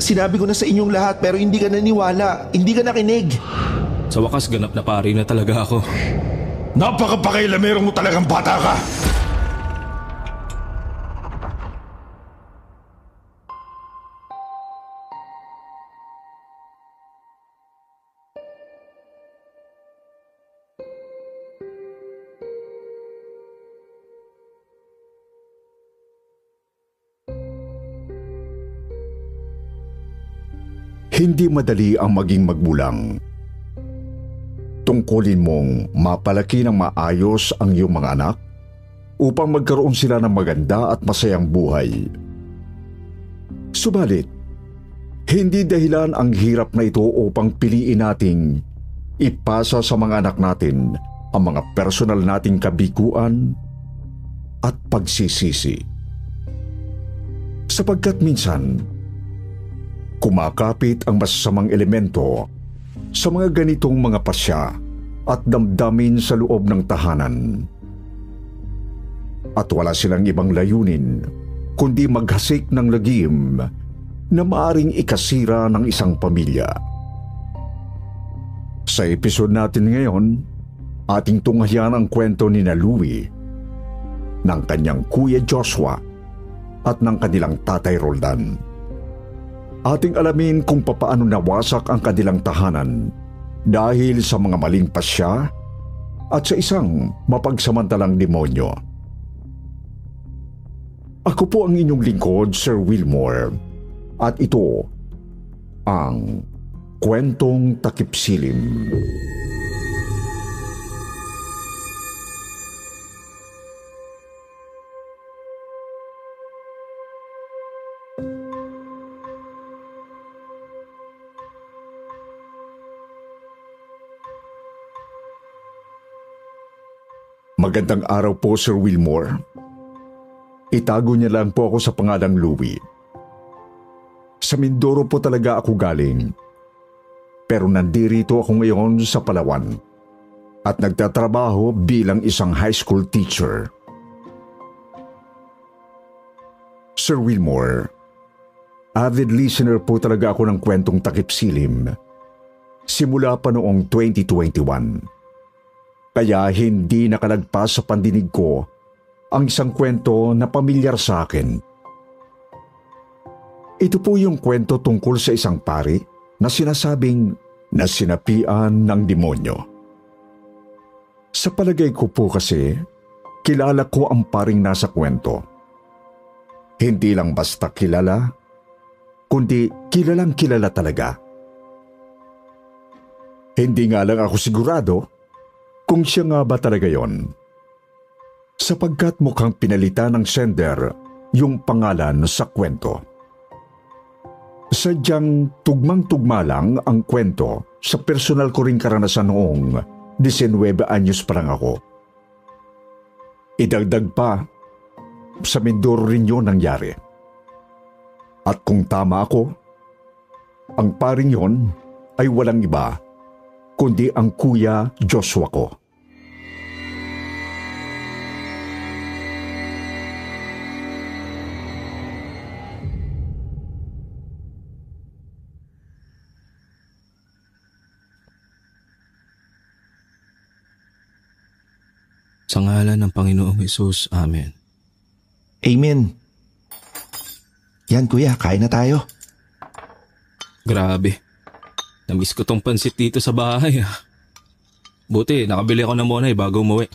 Sinabi ko na sa inyong lahat pero hindi ka naniwala. Hindi ka nakinig. Sa wakas, ganap na pari na talaga ako. Napakapakailamero mo talagang bata ka! Hindi madali ang maging magbulang. Tungkulin mong mapalaki ng maayos ang iyong mga anak upang magkaroon sila ng maganda at masayang buhay. Subalit, hindi dahilan ang hirap na ito upang piliin nating ipasa sa mga anak natin ang mga personal nating kabiguan at pagsisisi. Sapagkat minsan, kumakapit ang masasamang elemento sa mga ganitong mga pasya at damdamin sa loob ng tahanan. At wala silang ibang layunin kundi maghasik ng lagim na maaring ikasira ng isang pamilya. Sa episode natin ngayon, ating tunghayan ang kwento ni na Louie ng kanyang kuya Joshua at ng kanilang tatay Roldan. Ating alamin kung papaano nawasak ang kanilang tahanan dahil sa mga maling pasya at sa isang mapagsamantalang demonyo. Ako po ang inyong lingkod, Sir Wilmore, at ito ang Kwentong Takipsilim. Magandang araw po, Sir Wilmore. Itago niya lang po ako sa pangalang Louie. Sa Mindoro po talaga ako galing. Pero nandirito ako ngayon sa Palawan at nagtatrabaho bilang isang high school teacher. Sir Wilmore, avid listener po talaga ako ng kwentong takip silim simula pa noong 2021. Kaya hindi nakalagpas sa pandinig ko ang isang kwento na pamilyar sa akin. Ito po yung kwento tungkol sa isang pari na sinasabing na sinapian ng demonyo. Sa palagay ko po kasi, kilala ko ang paring nasa kwento. Hindi lang basta kilala, kundi kilalang kilala talaga. Hindi nga lang ako sigurado kung siya nga ba talaga yon. Sapagkat mukhang pinalitan ng sender yung pangalan sa kwento. Sadyang tugmang-tugma lang ang kwento sa personal ko ring karanasan noong 19 anyos pa lang ako. Idagdag pa, sa Mindoro rin yun nangyari. At kung tama ako, ang paring yon ay walang iba kundi ang kuya Joshua ko. Sa ngalan ng Panginoong Hesus, Amen. Amen. Yan kuya, kain na tayo. Grabe. Namiss ko tong pansit dito sa bahay ah. Buti, nakabili ako ng monay bago umuwi.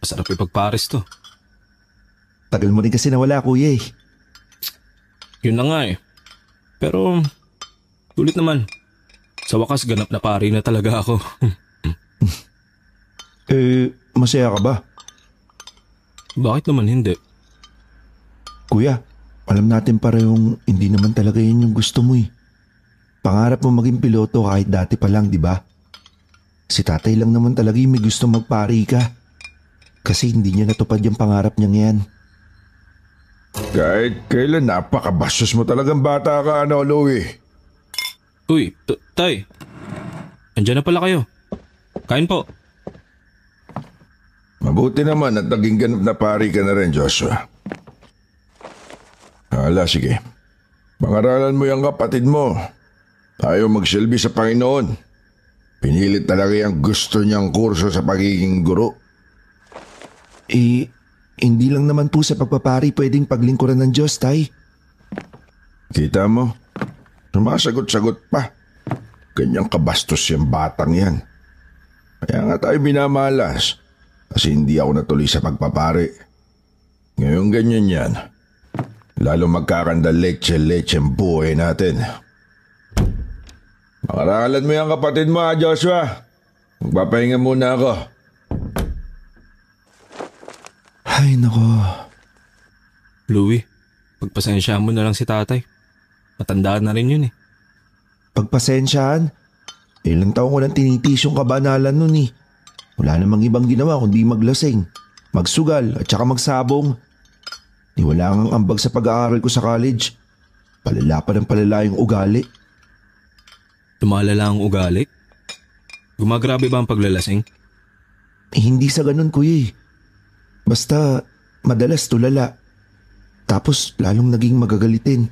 Masarap ipagpares to. Tagal mo rin kasi nawala kuya eh. Yun na nga eh. Pero, ulit naman. Sa wakas, ganap na pari na talaga ako. eh, Masaya ka ba? Bakit naman hindi? Kuya, alam natin parehong hindi naman talaga yun yung gusto mo eh. Pangarap mo maging piloto kahit dati pa lang, di ba? Si tatay lang naman talaga yung may gusto magpari ka. Kasi hindi niya natupad yung pangarap niya ngayon. Kahit kailan napakabastos mo talagang bata ka, ano, Louie? Uy, t- tay. Andiyan na pala kayo. Kain po. Mabuti naman at naging ganap na pari ka na rin, Joshua. Hala, sige. Pangaralan mo yung kapatid mo. Tayo magsilbi sa Panginoon. Pinilit talaga yung gusto niyang kurso sa pagiging guro. Eh, hindi lang naman po sa pagpapari pwedeng paglingkuran ng Diyos, tay. Kita mo? Sumasagot-sagot pa. Ganyang kabastos yung batang yan. Kaya nga tayo binamalas. Kasi hindi ako natuloy sa pagpapari. Ngayon ganyan yan. Lalo magkakanda leche-leche ang buhay natin. Makaralan mo yung kapatid mo ha, Joshua. Magpapahinga muna ako. Ay, nako. Louie, pagpasensya mo na lang si tatay. Matanda na rin yun eh. Pagpasensyaan, ilang taong ko nang tinitis yung kabanalan nun eh. Wala namang ibang ginawa kundi maglasing, magsugal at saka magsabong. Di wala ngang ambag sa pag-aaral ko sa college. Palala pa ng palala yung ugali. Lumalala ang ugali. Gumagrabe ba ang paglalasing? Eh, hindi sa ganun kuya eh. Basta madalas tulala. Tapos lalong naging magagalitin.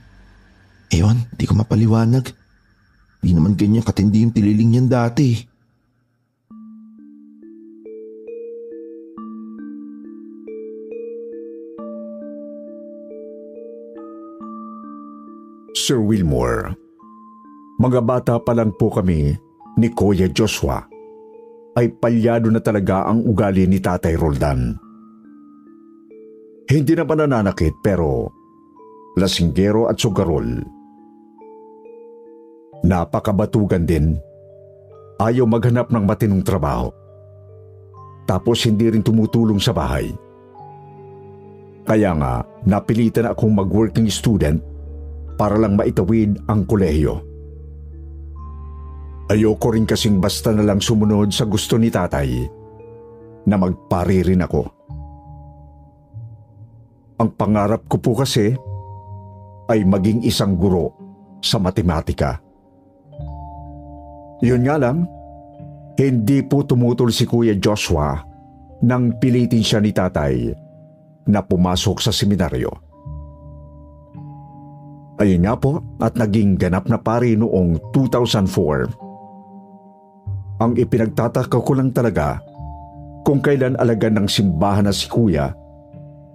Ewan, di ko mapaliwanag. Di naman ganyan katindi yung tililing niyan dati. Sir Wilmore, mga bata pa lang po kami ni Kuya Joshua ay palyado na talaga ang ugali ni Tatay Roldan. Hindi na nananakit pero lasinggero at sugarol. Napakabatugan din. Ayaw maghanap ng matinong trabaho. Tapos hindi rin tumutulong sa bahay. Kaya nga, napilitan akong mag-working student para lang maitawid ang kolehiyo. Ayoko rin kasing basta na lang sumunod sa gusto ni tatay na magpari rin ako. Ang pangarap ko po kasi ay maging isang guro sa matematika. Yun nga lang, hindi po tumutol si Kuya Joshua nang pilitin siya ni tatay na pumasok sa seminaryo. Ayun nga po at naging ganap na pari noong 2004. Ang ipinagtataka ko lang talaga kung kailan alagan ng simbahan na si kuya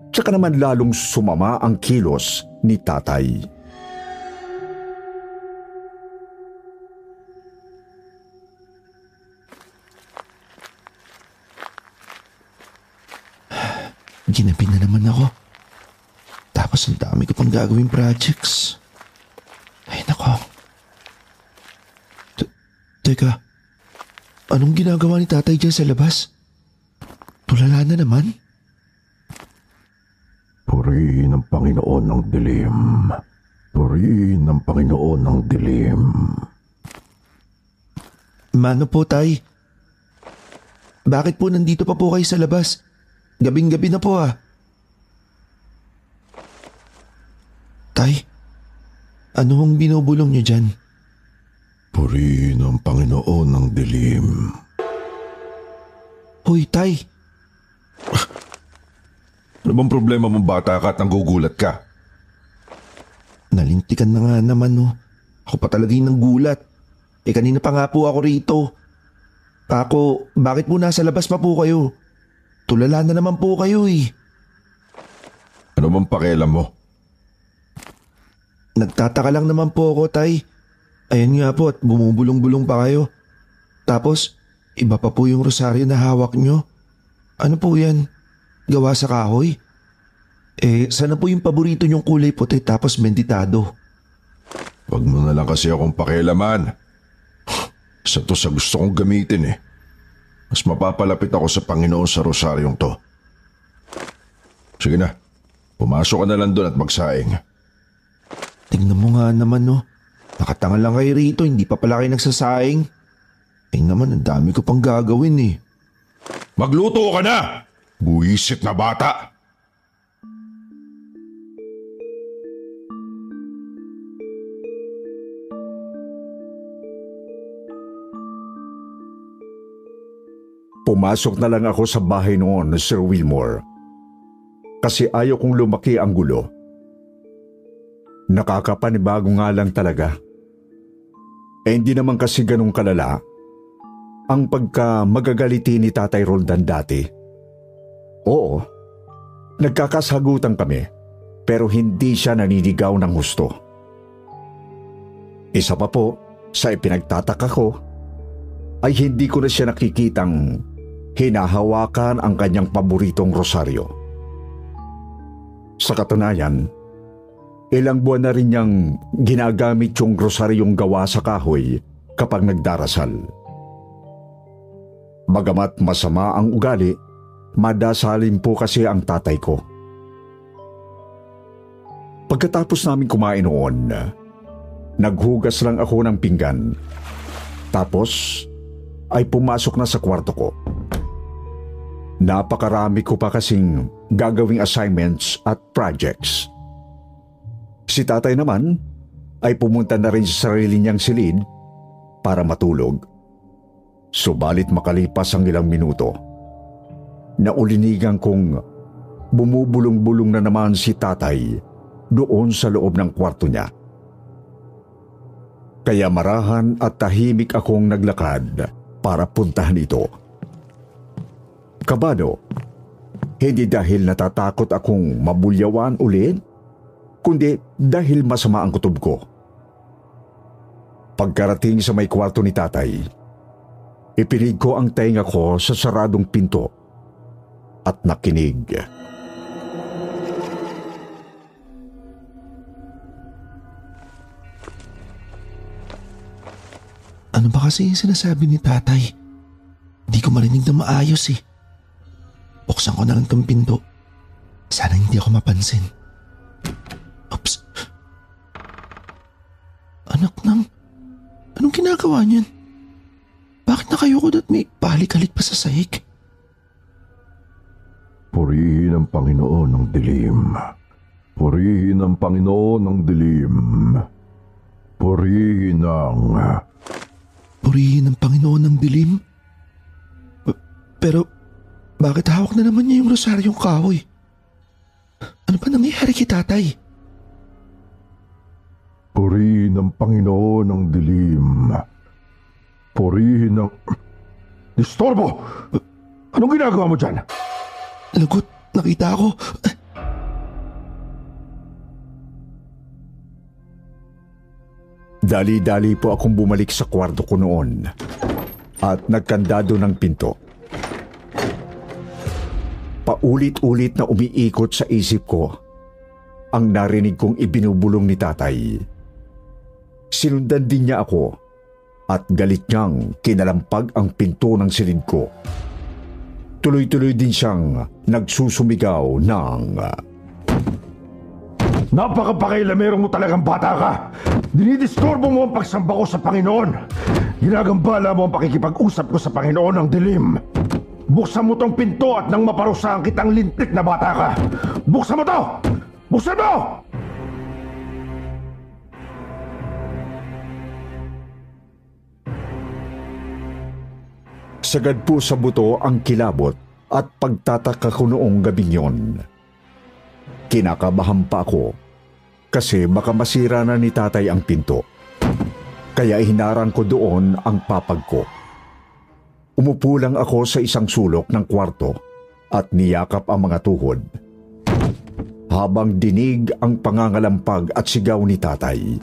tsaka naman lalong sumama ang kilos ni tatay. Ginabi na naman ako. Tapos ang dami ko pang gagawing projects. Ay nako. Te- Teka, anong ginagawa ni tatay dyan sa labas? Tulala na naman? Purihin ang Panginoon ng dilim. Purihin ang Panginoon ng dilim. Mano po tay? Bakit po nandito pa po kayo sa labas? Gabing-gabi na po ah. Tay, ano hong binubulong niyo dyan? Purihin ang Panginoon ng dilim. Hoy tay, Ano bang problema mong bata ka at nanggugulat ka? nalintikan na nga naman no. Ako pa talaga yung nanggulat. Eh kanina pa nga po ako rito. Kako, bakit po nasa labas pa po kayo? Tulala na naman po kayo eh. Ano bang pakialam mo? Nagtataka lang naman po ako, Tay. Ayan nga po at bumubulong-bulong pa kayo. Tapos, iba pa po yung rosaryo na hawak nyo. Ano po yan? Gawa sa kahoy? Eh, sana po yung paborito nyong kulay puti tapos benditado? Huwag mo na lang kasi akong pakialaman. Sa to sa gusto kong gamitin eh. Mas mapapalapit ako sa Panginoon sa rosaryong to. Sige na. Pumasok ka na lang doon at magsaing. Tingnan mo nga naman no. Nakatanga lang kayo rito, hindi pa pala kayo nagsasaing. Eh naman, ang dami ko pang gagawin eh. Magluto ka na! Buisit na bata! Pumasok na lang ako sa bahay noon, Sir Wilmore. Kasi ayaw kong lumaki ang gulo. Nakakapanibago nga lang talaga. Eh hindi naman kasi ganong kalala ang pagka magagaliti ni Tatay Roldan dati. Oo, nagkakasagutan kami pero hindi siya naninigaw ng husto. Isa pa po, sa ipinagtataka ko, ay hindi ko na siya nakikitang hinahawakan ang kanyang paboritong rosaryo. Sa katunayan, ilang buwan na rin niyang ginagamit yung rosaryong gawa sa kahoy kapag nagdarasal. Bagamat masama ang ugali, madasalin po kasi ang tatay ko. Pagkatapos namin kumain noon, naghugas lang ako ng pinggan. Tapos ay pumasok na sa kwarto ko. Napakarami ko pa kasing gagawing assignments at projects. Si tatay naman ay pumunta na rin sa sarili niyang silid para matulog. Subalit makalipas ang ilang minuto, naulinigan kong bumubulong-bulong na naman si tatay doon sa loob ng kwarto niya. Kaya marahan at tahimik akong naglakad para puntahan ito. Kabado, hindi dahil natatakot akong mabulyawan ulit, kundi dahil masama ang kutob ko. Pagkarating sa may kwarto ni tatay, Ipinig ko ang tenga ko sa saradong pinto at nakinig. Ano ba kasi yung sinasabi ni tatay? Hindi ko marinig na maayos eh. Buksan ko na lang tong pinto. Sana hindi ako mapansin. Anak nang, anong ginagawa niyan? Bakit nakayukod at may balik-alik pa sa sahig? Purihin ang Panginoon ng dilim. Purihin ang Panginoon ng dilim. Purihin ang... Purihin ang Panginoon ng dilim? Pero, bakit hawak na naman niya yung rosaryong kahoy? Ano pa nangyayari kay tatay? Purihin ang Panginoon ng dilim. Purihin ng... Distorbo! Anong ginagawa mo dyan? Lagot, nakita ako. Dali-dali po akong bumalik sa kwarto ko noon at nagkandado ng pinto. Paulit-ulit na umiikot sa isip ko ang narinig kong ibinubulong ni tatay. Sinundan din niya ako at galit niyang kinalampag ang pinto ng silid ko. Tuloy-tuloy din siyang nagsusumigaw ng... Napakapakailamero mo talagang bata ka! Dinidisturbo mo ang pagsamba ko sa Panginoon! Ginagambala mo ang pakikipag-usap ko sa Panginoon ng dilim! Buksan mo tong pinto at nang maparusahan kitang lintik na bata ka! Buksan mo to! Buksan mo! Sagad po sa buto ang kilabot at pagtataka ko noong gabing yon. Kinakabahan pa ako kasi baka masira na ni tatay ang pinto. Kaya hinarang ko doon ang papag ko. Umupo lang ako sa isang sulok ng kwarto at niyakap ang mga tuhod. Habang dinig ang pangangalampag at sigaw ni tatay.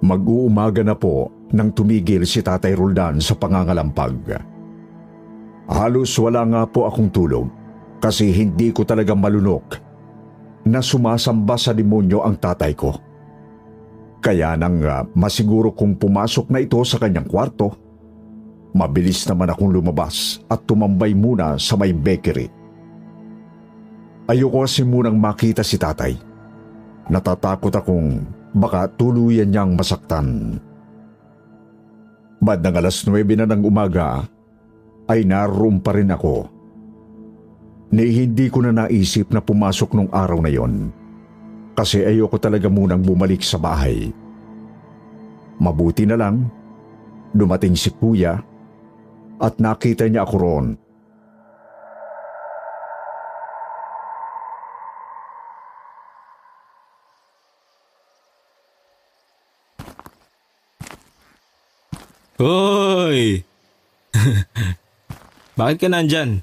Mag-uumaga na po nang tumigil si Tatay Roldan sa pangangalampag. Halos wala nga po akong tulog kasi hindi ko talaga malunok na sumasamba sa demonyo ang tatay ko. Kaya nang uh, masiguro kong pumasok na ito sa kanyang kwarto, mabilis naman akong lumabas at tumambay muna sa may bakery. Ayoko kasi munang makita si tatay. Natatakot akong baka tuluyan niyang masaktan. Bandang alas 9 na ng umaga ay naroon pa rin ako. Ni hindi ko na naisip na pumasok nung araw na yon kasi ayoko talaga munang bumalik sa bahay. Mabuti na lang, dumating si kuya at nakita niya ako roon Hoy! Bakit ka nandyan?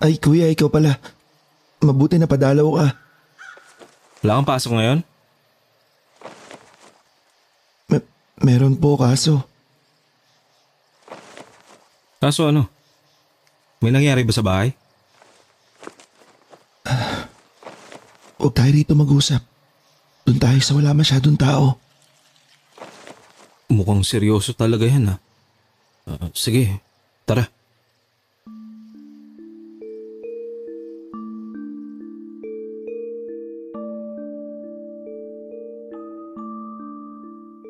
Ay kuya, ikaw pala. Mabuti na padalaw ka. Wala kang pasok ngayon? Me- meron po kaso. Kaso ano? May nangyari ba sa bahay? Huwag tayo rito mag-usap. Doon tayo sa wala masyadong tao. Mukhang seryoso talaga yan ah. Ah, sige, tara.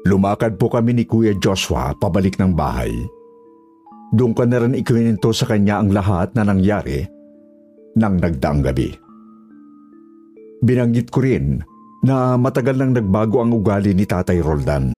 Lumakad po kami ni Kuya Joshua pabalik ng bahay. Doon ko na rin ikwento sa kanya ang lahat na nangyari nang nagdaang gabi. Binanggit ko rin na matagal nang nagbago ang ugali ni Tatay Roldan.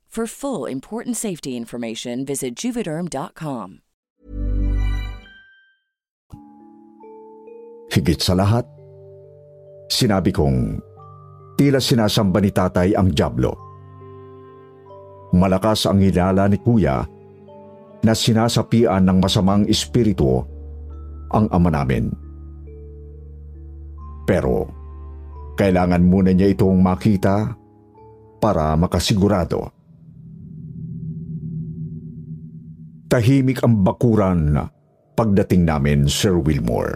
For full important safety information, visit juvederm.com. Higit sa lahat, sinabi kong tila sinasamba ni tatay ang Diablo. Malakas ang hilala ni kuya na sinasapian ng masamang espiritu ang ama namin. Pero kailangan muna niya itong makita para makasigurado. Tahimik ang bakuran pagdating namin, Sir Wilmore.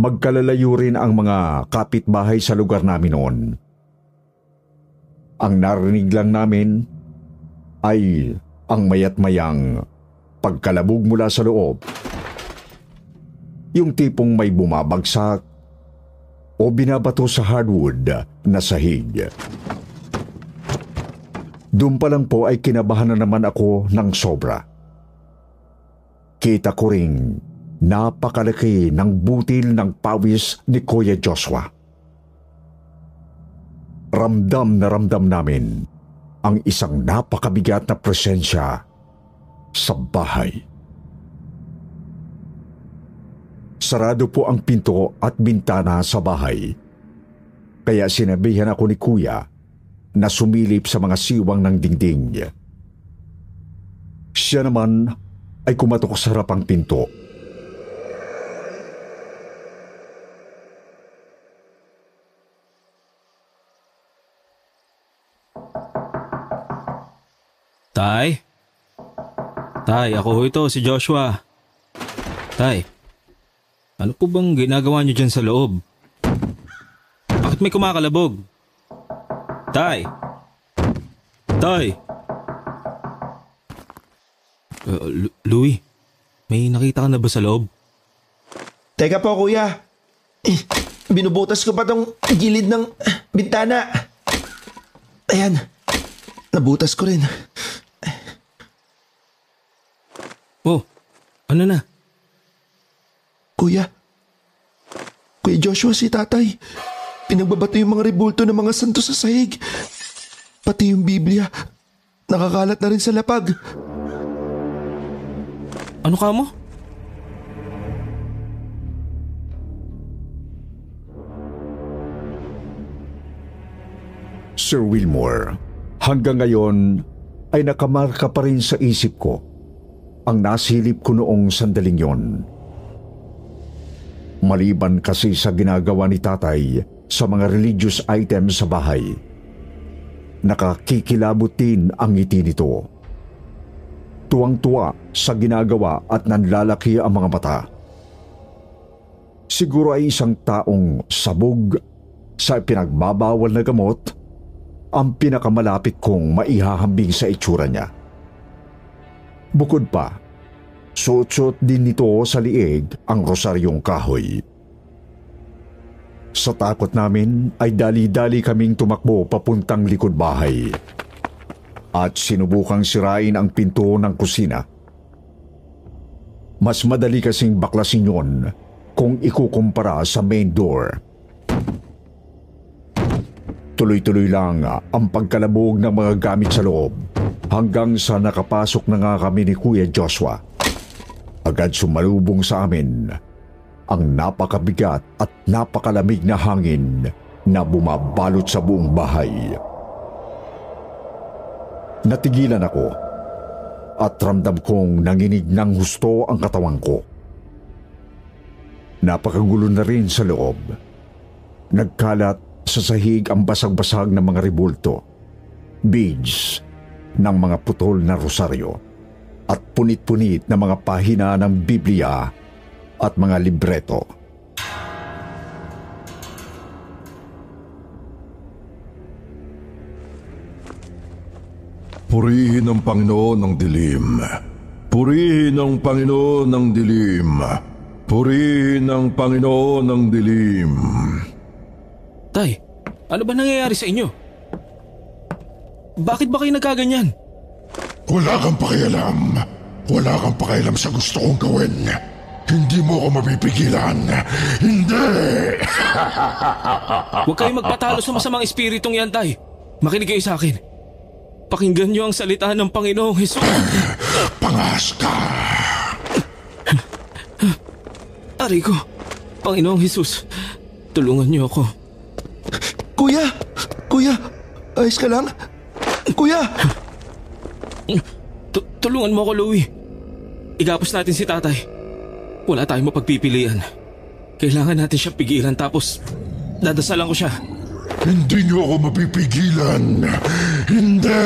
Magkalalayo rin ang mga kapitbahay sa lugar namin noon. Ang narinig lang namin ay ang mayat mayang pagkalabog mula sa loob. Yung tipong may bumabagsak o binabato sa hardwood na sahig. Doon pa lang po ay kinabahan na naman ako ng sobra. Kita ko ring napakalaki ng butil ng pawis ni Kuya Joshua. Ramdam na ramdam namin ang isang napakabigat na presensya sa bahay. Sarado po ang pinto at bintana sa bahay. Kaya sinabihan ako ni Kuya na sumilip sa mga siwang ng dingding. Siya naman ay kumatok sa harapang pinto. Tay? Tay, ako ho ito, si Joshua. Tay, ano po bang ginagawa niyo dyan sa loob? Bakit may kumakalabog? Tay! Tay! Uh, Louie, may nakita ka na ba sa loob? Teka po kuya. Eh, binubutas ko pa tong gilid ng bintana. Ayan. Nabutas ko rin. Oh, ano na? Kuya. Kuya Joshua si tatay. Pinagbabato yung mga rebulto ng mga santo sa sahig. Pati yung Biblia. Nakakalat na rin sa lapag. Ano ka mo? Sir Wilmore, hanggang ngayon ay nakamarka pa rin sa isip ko ang nasilip ko noong sandaling yon. Maliban kasi sa ginagawa ni tatay sa mga religious items sa bahay, nakakikilabot din ang ngiti nito. Tuwang-tuwa sa ginagawa at nanlalaki ang mga mata. Siguro ay isang taong sabog sa pinagbabawal na gamot ang pinakamalapit kong maihahambing sa itsura niya. Bukod pa, suot din nito sa liig ang rosaryong kahoy. Sa takot namin ay dali-dali kaming tumakbo papuntang likod bahay at sinubukang sirain ang pinto ng kusina. Mas madali kasing baklasin yon kung ikukumpara sa main door. Tuloy-tuloy lang ang pagkalabog ng mga gamit sa loob hanggang sa nakapasok na nga kami ni Kuya Joshua. Agad sumalubong sa amin ang napakabigat at napakalamig na hangin na bumabalot sa buong bahay. Natigilan ako at ramdam kong nanginig ng husto ang katawan ko. Napakagulo na rin sa loob. Nagkalat sa sahig ang basag-basag ng mga ribulto, beads ng mga putol na rosaryo, at punit-punit na mga pahina ng Biblia at mga libreto. Purihin ang Panginoon ng dilim. Purihin ang Panginoon ng dilim. Purihin ang Panginoon ng dilim. Tay, ano ba nangyayari sa inyo? Bakit ba kayo nagkaganyan? Wala kang pakialam. Wala kang pakialam sa gusto kong gawin. Hindi mo ako mapipigilan. Hindi! Huwag kayong magpatalo sa masamang espiritong yan, Tay. Makinig kayo sa akin. Pakinggan niyo ang salita ng Panginoong Hesus. Pangas ka! Aray ko, Panginoong Hesus, tulungan niyo ako. Kuya! Kuya! Ayos ka lang? Kuya! Tu- tulungan mo ako, Louie. Igapos natin si tatay. Wala tayong mapagpipilian. Kailangan natin siya pigilan tapos dadasalan ko siya. Hindi niyo ako mapipigilan. Hindi!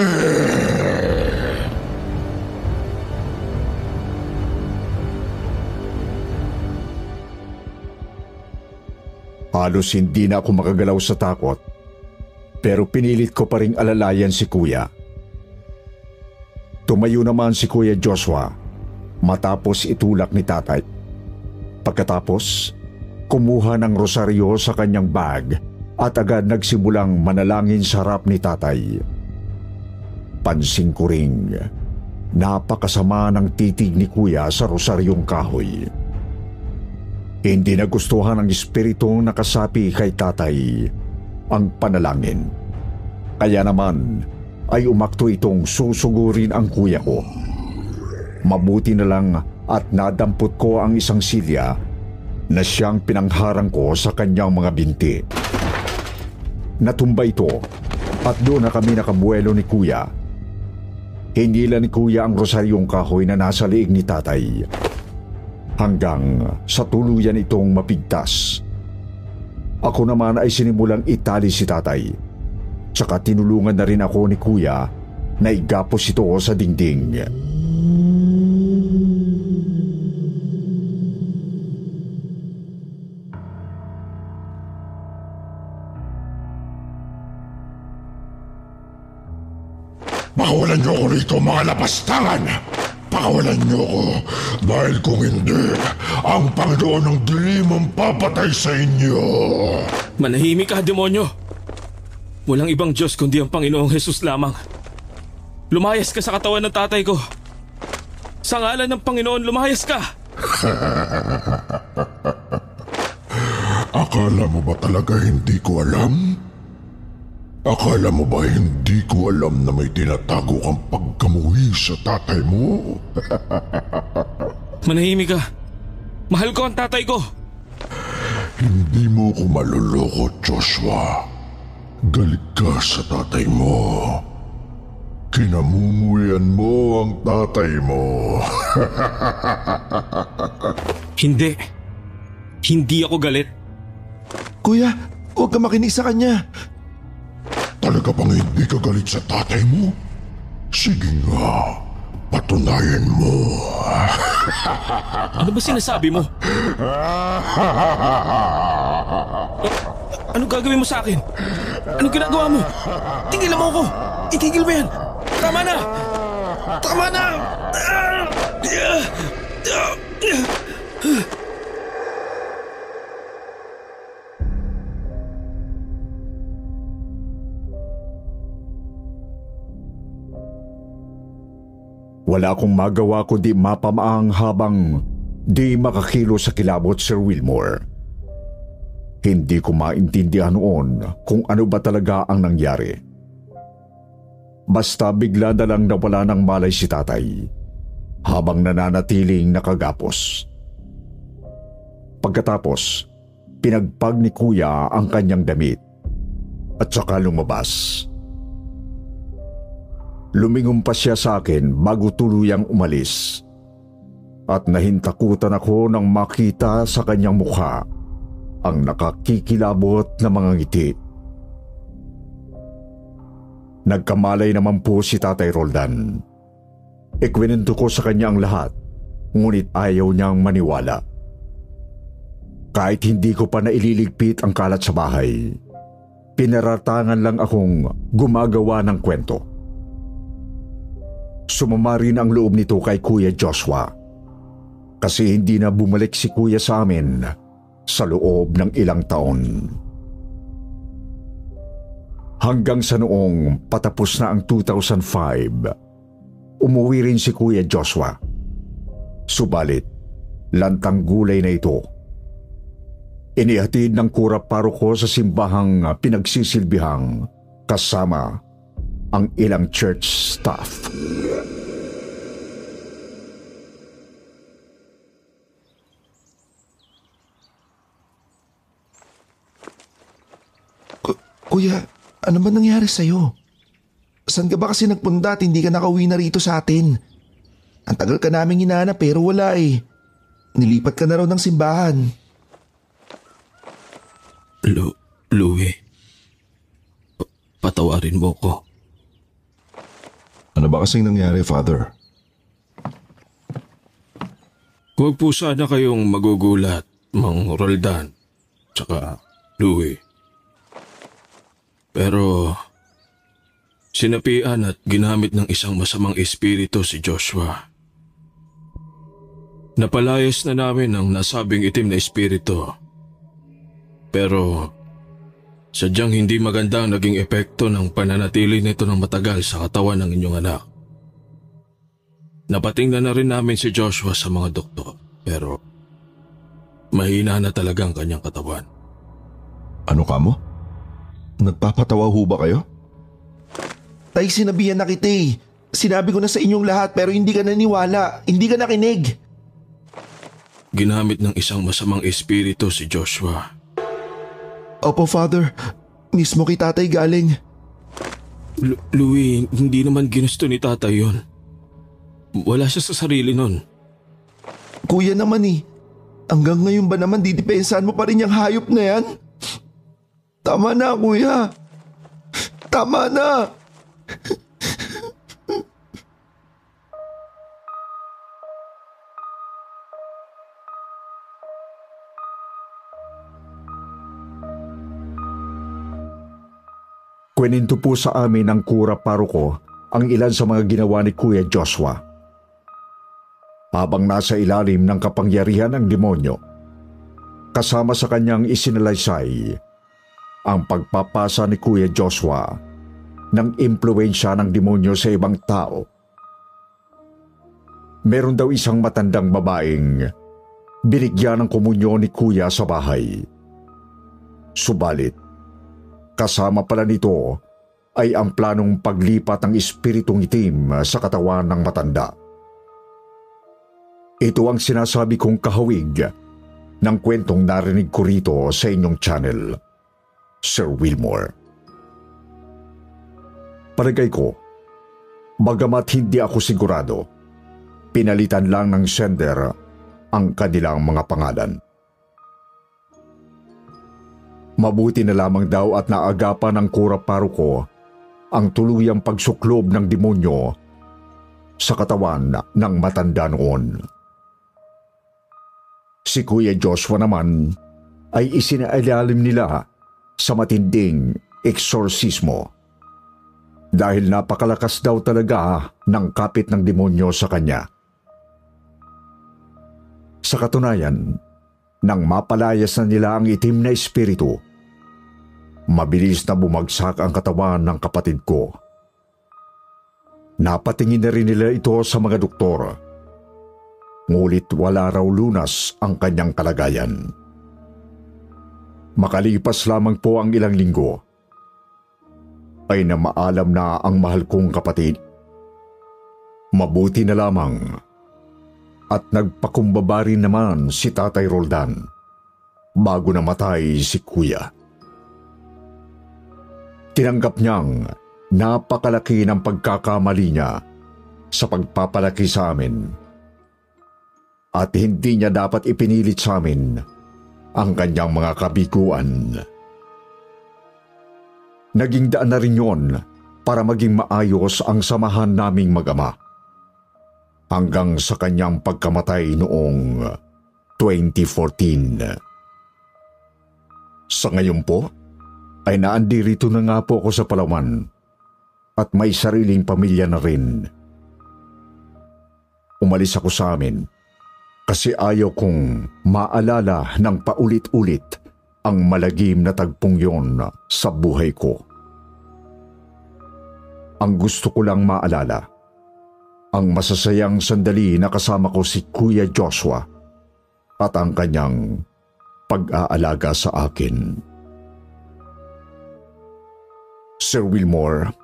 Halos hindi na ako makagalaw sa takot, pero pinilit ko pa ring alalayan si kuya. Tumayo naman si Kuya Joshua matapos itulak ni tatay. Pagkatapos, kumuha ng rosaryo sa kanyang bag at agad nagsimulang manalangin sa harap ni tatay. Pansin ko ring napakasama ng titig ni kuya sa rosaryong kahoy. Hindi nagustuhan ng espiritong nakasapi kay tatay ang panalangin. Kaya naman ay umakto itong susugurin ang kuya ko. Mabuti na lang at nadampot ko ang isang silya na siyang pinangharang ko sa kanyang mga binti. Natumba ito at doon na kami nakabuelo ni kuya. Hinila ni kuya ang rosaryong kahoy na nasa liig ni tatay hanggang sa tuluyan itong mapigtas. Ako naman ay sinimulang itali si tatay. Tsaka tinulungan na rin ako ni kuya Naigapos ito sa dingding. Pakawalan niyo ako rito mga lapastangan! Pakawalan niyo ako dahil kung hindi, ang Panginoon ng dilim ang papatay sa inyo! Manahimik ka, demonyo! Walang ibang Diyos kundi ang Panginoong Jesus lamang. Lumayas ka sa katawan ng tatay ko. Sa ngalan ng Panginoon, lumayas ka! Akala mo ba talaga hindi ko alam? Akala mo ba hindi ko alam na may tinatago kang pagkamuhi sa tatay mo? Manahimik ka. Mahal ko ang tatay ko. Hindi mo ko maluloko, Joshua. Galit ka sa tatay mo. Kinamumuyan mo ang tatay mo. Hindi. Hindi ako galit. Kuya, huwag ka makinig sa kanya. Talaga bang hindi ka galit sa tatay mo? Sige nga, patunayan mo. Ano ba sinasabi mo? Ano gagawin mo sa akin? Ano ginagawa mo? Tigilan mo ako! Itigil mo yan! Tama na! Tama na! Wala akong magawa kundi mapamaang habang di makakilo sa kilabot, Sir Wilmore. Hindi ko maintindihan noon kung ano ba talaga ang nangyari. Basta bigla na lang nawala ng malay si tatay habang nananatiling nakagapos. Pagkatapos, pinagpag ni kuya ang kanyang damit at saka lumabas. Lumingon pa siya sa akin bago tuluyang umalis. At nahintakutan ako nang makita sa kanyang mukha ang nakakikilabot na mga ngiti. Nagkamalay naman po si Tatay Roldan. Ikwinento ko sa kanya ang lahat, ngunit ayaw niyang maniwala. Kahit hindi ko pa naililigpit ang kalat sa bahay, pinaratangan lang akong gumagawa ng kwento. Sumama rin ang loob nito kay Kuya Joshua. Kasi hindi na bumalik si Kuya sa amin sa loob ng ilang taon. Hanggang sa noong patapos na ang 2005, umuwi rin si Kuya Joshua. Subalit, lantang gulay na ito. Inihatid ng kura paroko sa simbahang pinagsisilbihang kasama ang ilang church staff. Ku- Kuya, ano ba nangyari sa'yo? Saan ka ba kasi nagpunta at hindi ka nakauwi na rito sa atin? Ang tagal ka namin hinahanap pero wala eh. Nilipat ka na raw ng simbahan. Lu, Louie. Pa- patawarin mo ko. Ano ba kasing nangyari, Father? Huwag po sana kayong magugulat, Mang Roldan, tsaka Louie. Pero sinapian at ginamit ng isang masamang espiritu si Joshua. Napalayas na namin ang nasabing itim na espiritu. Pero sadyang hindi maganda ang naging epekto ng pananatili nito ng matagal sa katawan ng inyong anak. Napatingnan na rin namin si Joshua sa mga doktor pero mahina na talaga ang kanyang katawan. Ano ka mo? Nagpapatawa ho ba kayo? Tay, sinabihan na kita eh. Sinabi ko na sa inyong lahat pero hindi ka naniwala. Hindi ka nakinig. Ginamit ng isang masamang espiritu si Joshua. Opo, Father. Mismo kay tatay galing. Lu- Louie, hindi naman ginusto ni tatay yon. Wala siya sa sarili nun. Kuya naman eh. Hanggang ngayon ba naman didepensahan mo pa rin yung hayop na yan? Tama na, kuya. Tama na. Kweninto po sa amin ng kura paruko ang ilan sa mga ginawa ni Kuya Joshua. Habang nasa ilalim ng kapangyarihan ng demonyo, kasama sa kanyang isinalaysay ang pagpapasa ni Kuya Joshua ng impluensya ng demonyo sa ibang tao. Meron daw isang matandang babaeng binigyan ng komunyo ni Kuya sa bahay. Subalit, Kasama pala nito ay ang planong paglipat ng espiritong itim sa katawan ng matanda. Ito ang sinasabi kong kahawig ng kwentong narinig ko rito sa inyong channel, Sir Wilmore. Palagay ko, bagamat hindi ako sigurado, pinalitan lang ng sender ang kanilang mga pangalan. Mabuti na lamang daw at naagapan ng kura paruko ang tuluyang pagsuklob ng demonyo sa katawan ng matanda noon. Si Kuya Joshua naman ay isinailalim nila sa matinding eksorsismo dahil napakalakas daw talaga ng kapit ng demonyo sa kanya. Sa katunayan, nang mapalayas na nila ang itim na espiritu, Mabilis na bumagsak ang katawan ng kapatid ko. Napatingin na rin nila ito sa mga doktor. Ngulit wala raw lunas ang kanyang kalagayan. Makalipas lamang po ang ilang linggo, ay na maalam na ang mahal kong kapatid. Mabuti na lamang at nagpakumbaba rin naman si Tatay Roldan bago namatay si Kuya. Tinanggap niyang napakalaki ng pagkakamali niya sa pagpapalaki sa amin. At hindi niya dapat ipinilit sa amin ang kanyang mga kabiguan. Naging daan na rin yon para maging maayos ang samahan naming magama. Hanggang sa kanyang pagkamatay noong 2014. Sa ngayon po, ay naandirito na nga po ako sa Palawan at may sariling pamilya na rin. Umalis ako sa amin kasi ayaw kong maalala ng paulit-ulit ang malagim na tagpong yon sa buhay ko. Ang gusto ko lang maalala, ang masasayang sandali na kasama ko si Kuya Joshua at ang kanyang pag-aalaga sa akin. Sir Wilmore,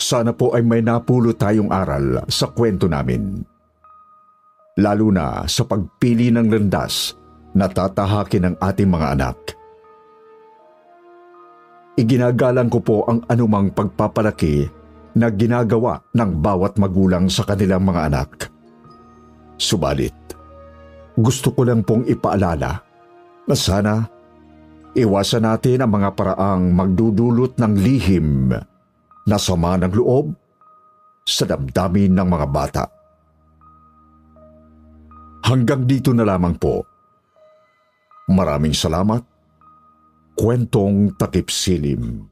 sana po ay may napulot tayong aral sa kwento namin. Lalo na sa pagpili ng landas na tatahakin ng ating mga anak. Iginagalang ko po ang anumang pagpapalaki na ginagawa ng bawat magulang sa kanilang mga anak. Subalit, gusto ko lang pong ipaalala na sana Iwasan natin ang mga paraang magdudulot ng lihim na sama ng loob sa damdamin ng mga bata. Hanggang dito na lamang po. Maraming salamat. Kwentong Takip Silim.